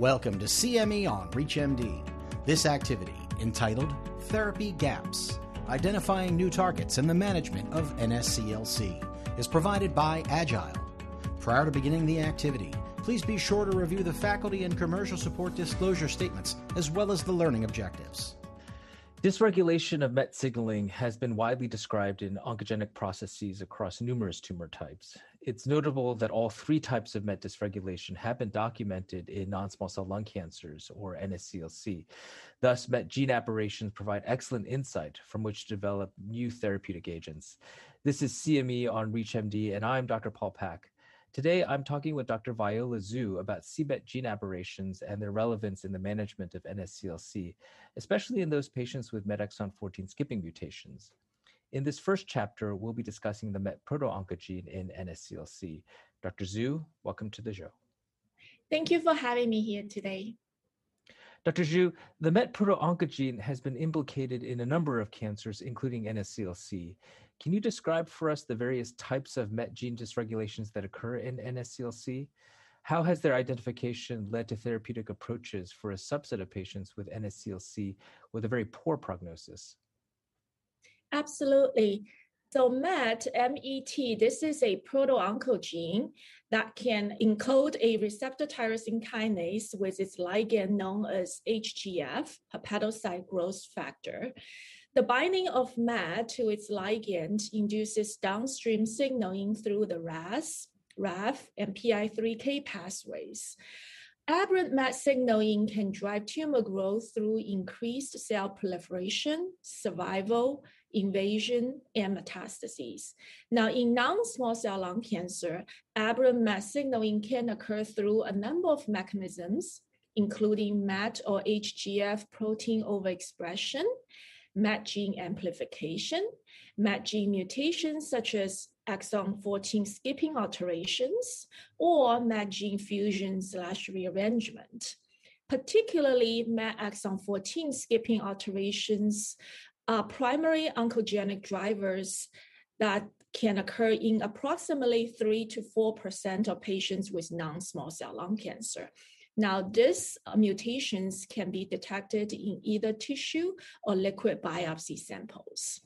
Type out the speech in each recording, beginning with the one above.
Welcome to CME on ReachMD. This activity, entitled Therapy Gaps Identifying New Targets and the Management of NSCLC, is provided by Agile. Prior to beginning the activity, please be sure to review the faculty and commercial support disclosure statements as well as the learning objectives. Dysregulation of MET signaling has been widely described in oncogenic processes across numerous tumor types. It's notable that all three types of MET dysregulation have been documented in non small cell lung cancers, or NSCLC. Thus, MET gene aberrations provide excellent insight from which to develop new therapeutic agents. This is CME on ReachMD, and I'm Dr. Paul Paik. Today, I'm talking with Dr. Viola Zhu about c-MET gene aberrations and their relevance in the management of NSCLC, especially in those patients with MET exon 14 skipping mutations. In this first chapter, we'll be discussing the MET proto-oncogene in NSCLC. Dr. Zhu, welcome to the show. Thank you for having me here today. Dr. Zhu, the MET proto-oncogene has been implicated in a number of cancers, including NSCLC. Can you describe for us the various types of MET gene dysregulations that occur in NSCLC? How has their identification led to therapeutic approaches for a subset of patients with NSCLC with a very poor prognosis? Absolutely. So MET, MET, this is a proto-oncogene that can encode a receptor tyrosine kinase with its ligand known as HGF, hepatocyte growth factor. The binding of MET to its ligand induces downstream signaling through the RAS, RAF, and PI3K pathways. Aberrant MET signaling can drive tumor growth through increased cell proliferation, survival, invasion, and metastases. Now, in non-small cell lung cancer, aberrant MET signaling can occur through a number of mechanisms, including MET or HGF protein overexpression, MET gene amplification, MET gene mutations such as exon 14 skipping alterations, or MET gene fusion slash rearrangement. Particularly, MET exon 14 skipping alterations are primary oncogenic drivers that can occur in approximately 3 to 4% of patients with non small cell lung cancer. Now, these mutations can be detected in either tissue or liquid biopsy samples.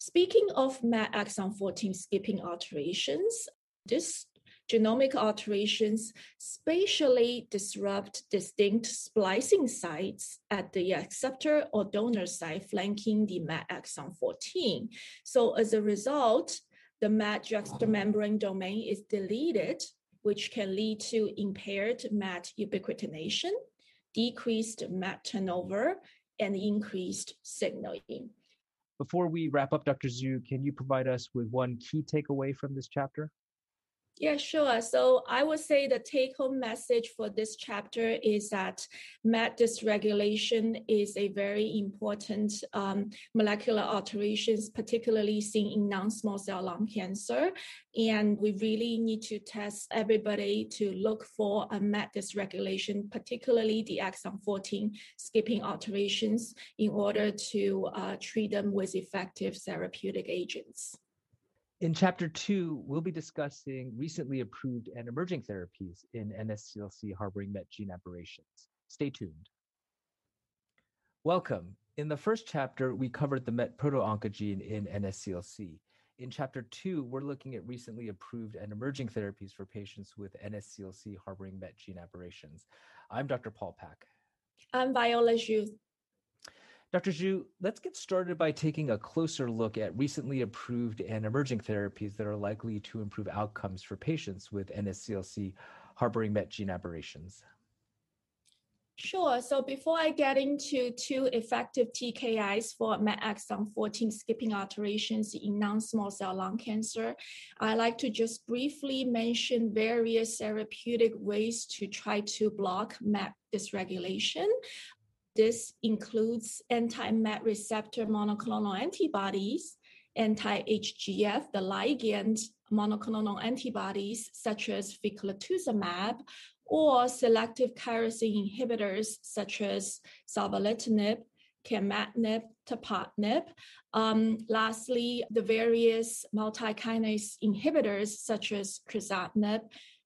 Speaking of MET exon 14 skipping alterations, these genomic alterations spatially disrupt distinct splicing sites at the acceptor or donor site flanking the MET exon 14. So as a result, the MET juxtamembrane domain is deleted which can lead to impaired MET ubiquitination, decreased MET turnover, and increased signaling. Before we wrap up, Dr. Zhu, can you provide us with one key takeaway from this chapter? Yeah, sure. So I would say the take home message for this chapter is that MET dysregulation is a very important um, molecular alterations, particularly seen in non small cell lung cancer. And we really need to test everybody to look for a MET dysregulation, particularly the exon 14 skipping alterations, in order to uh, treat them with effective therapeutic agents. In chapter two, we'll be discussing recently approved and emerging therapies in NSCLC harboring MET gene aberrations. Stay tuned. Welcome. In the first chapter, we covered the MET proto-oncogene in NSCLC. In chapter two, we're looking at recently approved and emerging therapies for patients with NSCLC harboring MET gene aberrations. I'm Dr. Paul Paik. I'm Viola Zhu. Dr. Zhu, let's get started by taking a closer look at recently approved and emerging therapies that are likely to improve outcomes for patients with NSCLC harboring MET gene aberrations. Sure. So before I get into two effective TKIs for MET exon 14 skipping alterations in non-small cell lung cancer, I like to just briefly mention various therapeutic ways to try to block MET dysregulation this includes anti-MET receptor monoclonal antibodies, anti-HGF, the ligand monoclonal antibodies such as ficlatuzumab, or selective tyrosine inhibitors such as savolitinib, capmatinib, tepotinib. Um, lastly, the various multi-kinase inhibitors such as crizotinib,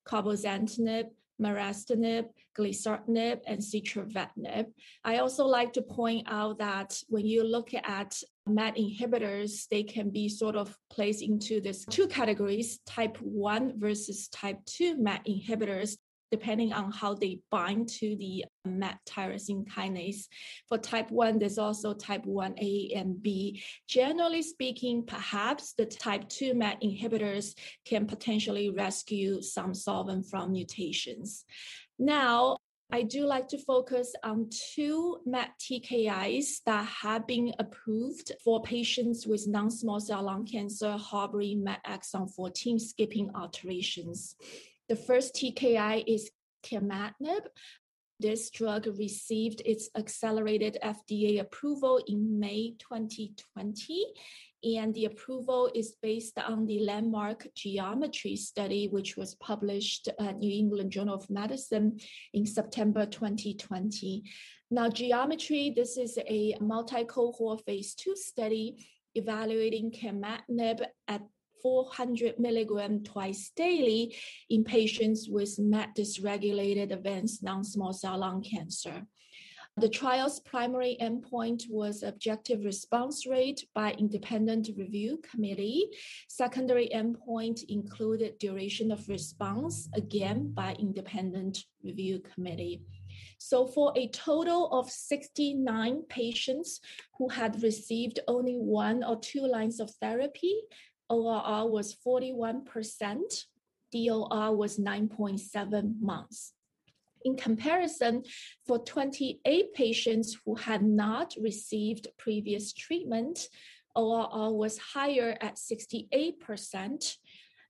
cabozantinib, merestinib, gilteritinib, and sitravatinib. I also like to point out that when you look at MET inhibitors, they can be sort of placed into these two categories, type 1 versus type 2 MET inhibitors depending on how they bind to the um, MET tyrosine kinase. For type 1, there's also type 1A and B. Generally speaking, perhaps the type 2 MET inhibitors can potentially rescue some solvent front mutations. Now, I do like to focus on two MET TKIs that have been approved for patients with non-small cell lung cancer harboring MET exon 14 skipping alterations. The first TKI is capmatinib. This drug received its accelerated FDA approval in May 2020 and the approval is based on the landmark geometry study, which was published at New England Journal of Medicine in September 2020. Now, geometry, this is a multi-cohort phase two study evaluating capmatinib at 400 milligram twice daily in patients with MET dysregulated advanced non-small cell lung cancer. The trial's primary endpoint was objective response rate by independent review committee. Secondary endpoint included duration of response, again by independent review committee. So for a total of 69 patients who had received only one or two lines of therapy, ORR was 41%, DOR was 9.7 months. In comparison, for 28 patients who had not received previous treatment, ORR was higher at 68%.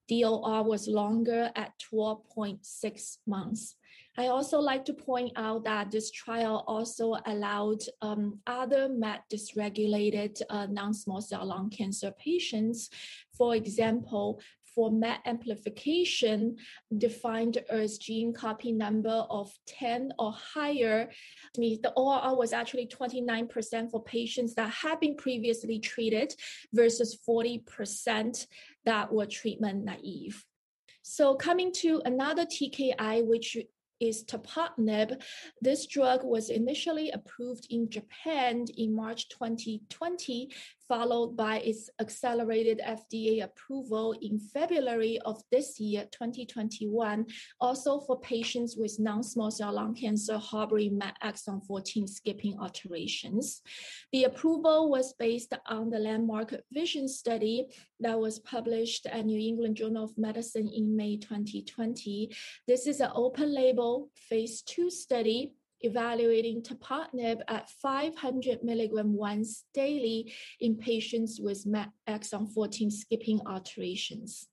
DOR was longer at 12.6 months. I also like to point out that this trial also allowed um, other MET dysregulated uh, non-small cell lung cancer patients, for example, for MET amplification defined as gene copy number of 10 or higher. The ORR was actually 29% for patients that had been previously treated versus 40% that were treatment naive. So coming to another TKI, which is tepotinib. This drug was initially approved in Japan in March 2020 followed by its accelerated FDA approval in February of this year, 2021, also for patients with non-small cell lung cancer harboring MET exon 14 skipping alterations. The approval was based on the landmark vision study that was published at New England Journal of Medicine in May 2020. This is an open label phase two study evaluating tepotinib at 500 milligram once daily in patients with exon 14 skipping alterations.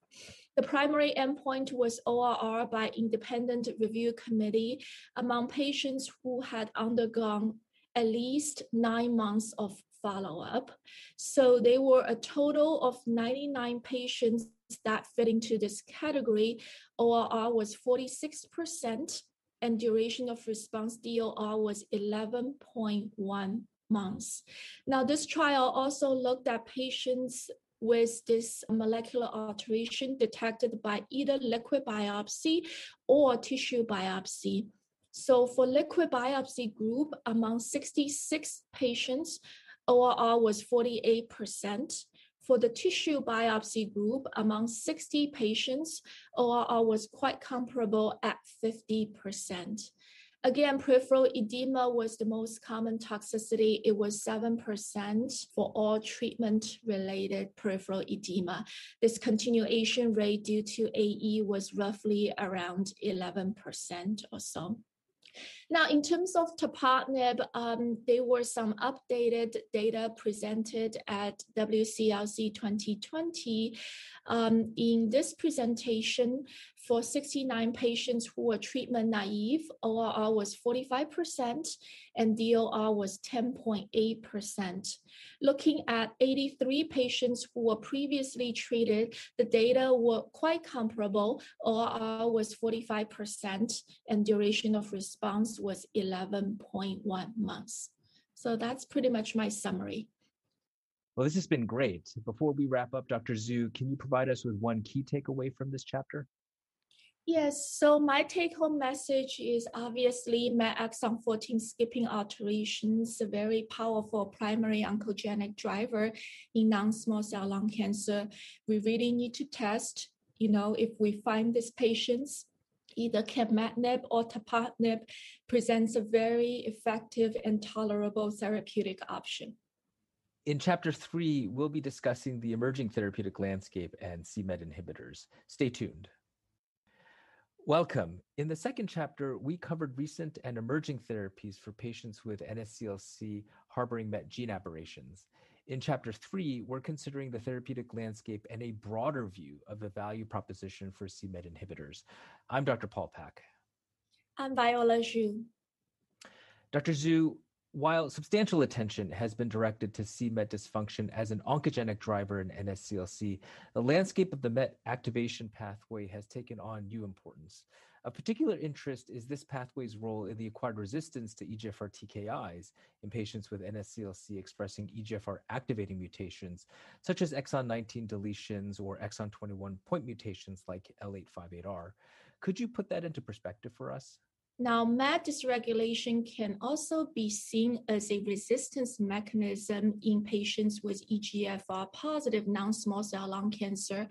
The primary endpoint was ORR by independent review committee among patients who had undergone at least nine months of follow-up. So there were a total of 99 patients that fit into this category. ORR was 46%, and duration of response DOR was 11.1 months. Now, this trial also looked at patients with this molecular alteration detected by either liquid biopsy or tissue biopsy. So for liquid biopsy group, among 66 patients, ORR was 48%. For the tissue biopsy group, among 60 patients, ORR was quite comparable at 50%. Again, peripheral edema was the most common toxicity. It was 7% for all treatment related peripheral edema. Discontinuation rate due to AE was roughly around 11% or so. Now, in terms of tepotinib, um, there were some updated data presented at WCLC 2020. Um, in this presentation, for 69 patients who were treatment naive, ORR was 45% and DOR was 10.8%. Looking at 83 patients who were previously treated, the data were quite comparable. ORR was 45% and duration of response was 11.1 months. So that's pretty much my summary. Well, this has been great. Before we wrap up, Dr. Zhu, can you provide us with one key takeaway from this chapter? Yes, so my take home message is obviously MET exon 14 skipping alterations, a very powerful primary oncogenic driver in non small cell lung cancer. We really need to test, you know, if we find these patients, either capmatinib or tepotinib presents a very effective and tolerable therapeutic option. In chapter three, we'll be discussing the emerging therapeutic landscape and c-MET inhibitors. Stay tuned. Welcome. In the second chapter, we covered recent and emerging therapies for patients with NSCLC harboring MET gene aberrations. In chapter three, we're considering the therapeutic landscape and a broader view of the value proposition for c-MET inhibitors. I'm Dr. Paul Paik. I'm Viola Zhu. Dr. Zhu, while substantial attention has been directed to c-MET dysfunction as an oncogenic driver in NSCLC, the landscape of the MET activation pathway has taken on new importance. Of particular interest is this pathway's role in the acquired resistance to EGFR TKIs in patients with NSCLC expressing EGFR activating mutations, such as exon 19 deletions or exon 21 point mutations like L858R. Could you put that into perspective for us? Now, MET dysregulation can also be seen as a resistance mechanism in patients with EGFR positive non small cell lung cancer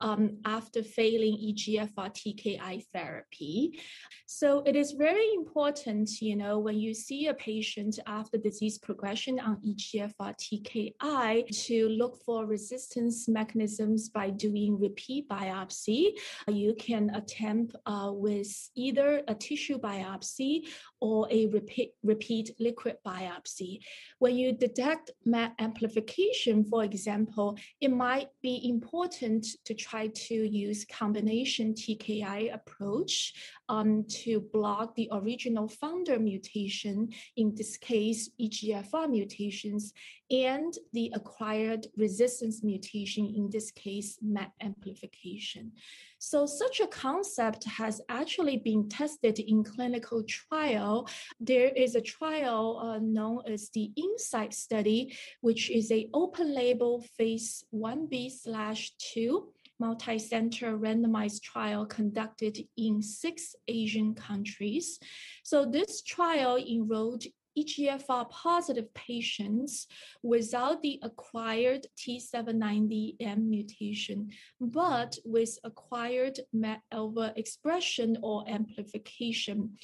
um, after failing EGFR TKI therapy. So it is very important, you know, when you see a patient after disease progression on EGFR TKI to look for resistance mechanisms by doing repeat biopsy. You can attempt uh, with either a tissue biopsy or a repeat, repeat liquid biopsy. When you detect MET amplification, for example, it might be important to try to use combination TKI approach um, to block the original founder mutation, in this case, EGFR mutations, and the acquired resistance mutation, in this case, MET amplification. So such a concept has actually been tested in clinical trial. There is a trial uh, known as the INSIGHT study, which is a open label phase 1b slash 2 multi-center randomized trial conducted in six Asian countries. So this trial enrolled EGFR positive patients without the acquired T790M mutation, but with acquired MET expression or amplification.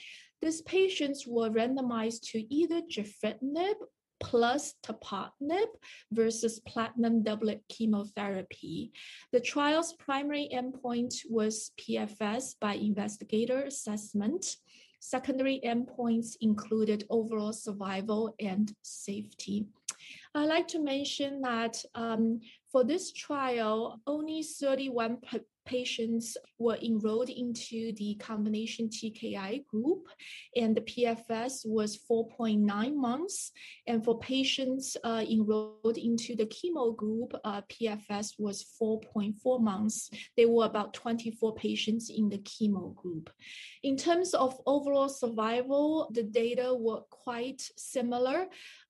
These patients were randomized to either gefitinib plus tepotinib versus platinum doublet chemotherapy. The trial's primary endpoint was PFS by investigator assessment. Secondary endpoints included overall survival and safety. I'd like to mention that um, for this trial, only 31 patients were enrolled into the combination TKI group, and the PFS was 4.9 months. And for patients uh, enrolled into the chemo group, uh, PFS was 4.4 months. There were about 24 patients in the chemo group. In terms of overall survival, the data were quite similar.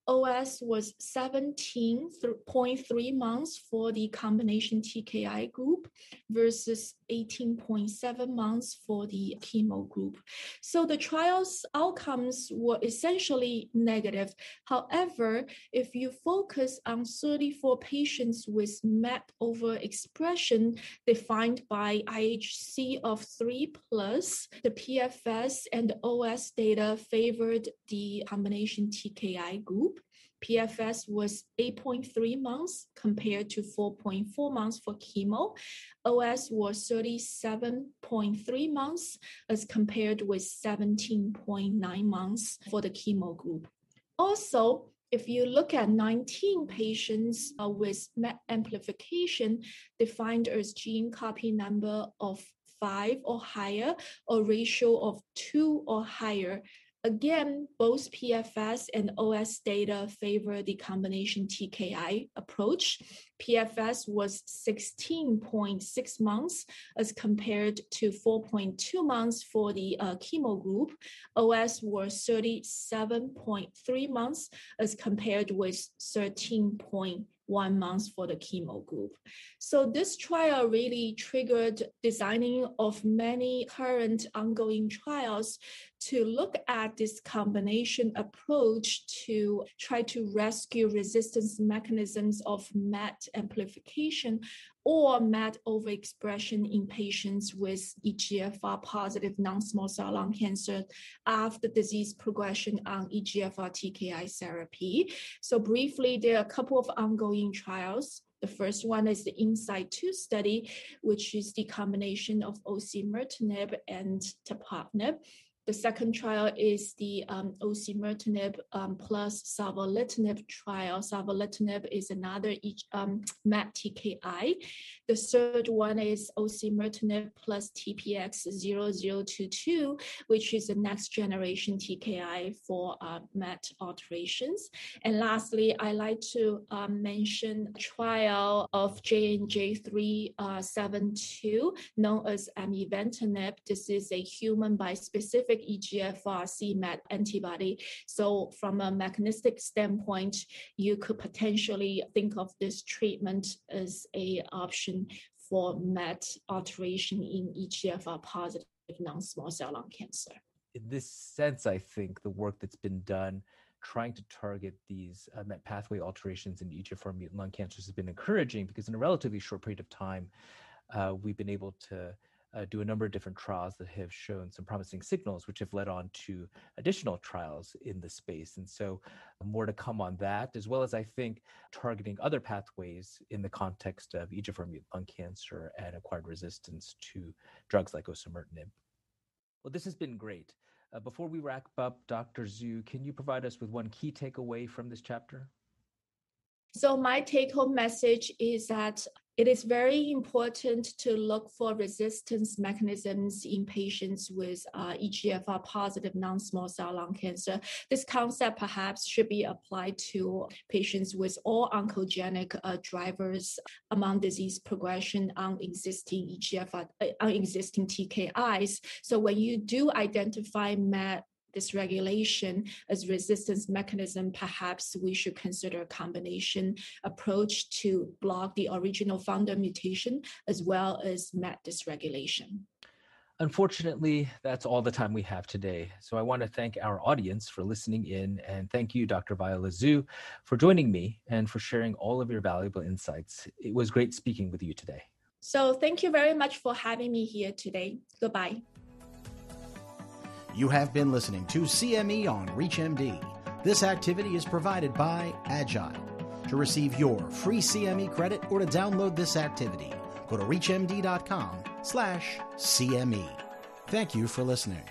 OS was 17.3 months for the combination TKI group versus 18.7 months for the chemo group. So the trial's outcomes were essentially negative. However, if you focus on 34 patients with MET overexpression defined by IHC of 3 plus, the PFS and OS data favored the combination TKI group. PFS was 8.3 months compared to 4.4 months for chemo. OS was 37.3 months as compared with 17.9 months for the chemo group. Also, if you look at 19 patients uh, with MET amplification defined as gene copy number of five or higher, or ratio of two or higher, Again, both PFS and OS data favor the combination TKI approach. PFS was 16.6 months as compared to 4.2 months for the uh, chemo group. OS was 37.3 months as compared with 13.8 one month for the chemo group. So this trial really triggered designing of many current ongoing trials to look at this combination approach to try to rescue resistance mechanisms of MET amplification or MET overexpression in patients with EGFR positive non-small cell lung cancer after disease progression on EGFR TKI therapy. So briefly, there are a couple of ongoing trials. The first one is the INSIGHT 2 study, which is the combination of osimertinib and tepotinib. The second trial is the um, osimertinib um, plus savolitinib trial. Savolitinib is another um, MET TKI. The third one is osimertinib plus TPX0022, which is the next generation TKI for uh, MET alterations. And lastly, I like to um, mention a trial of JNJ372, uh, known as amivantamab. This is a human bispecific specific EGFR c-MET antibody. So from a mechanistic standpoint, you could potentially think of this treatment as a option for MET alteration in EGFR positive non-small cell lung cancer. In this sense, I think the work that's been done trying to target these uh, MET pathway alterations in EGFR mutant lung cancers has been encouraging because in a relatively short period of time, uh, we've been able to uh, do a number of different trials that have shown some promising signals, which have led on to additional trials in the space. And so, more to come on that, as well as I think targeting other pathways in the context of EGFR mutant lung cancer and acquired resistance to drugs like osimertinib. Well, this has been great. Uh, before we wrap up, Dr. Zhu, can you provide us with one key takeaway from this chapter? So, my take home message is that it is very important to look for resistance mechanisms in patients with uh, EGFR positive non small cell lung cancer. This concept perhaps should be applied to patients with all oncogenic uh, drivers among disease progression on existing EGFR, uh, on existing TKIs. So when you do identify MET dysregulation as resistance mechanism, perhaps we should consider a combination approach to block the original founder mutation as well as MET dysregulation. Unfortunately, that's all the time we have today. So I want to thank our audience for listening in and thank you, Dr. Viola Zhu, for joining me and for sharing all of your valuable insights. It was great speaking with you today. So thank you very much for having me here today. Goodbye. You have been listening to CME on ReachMD. This activity is provided by Agile. To receive your free CME credit or to download this activity, go to reachmd.com slash CME. Thank you for listening.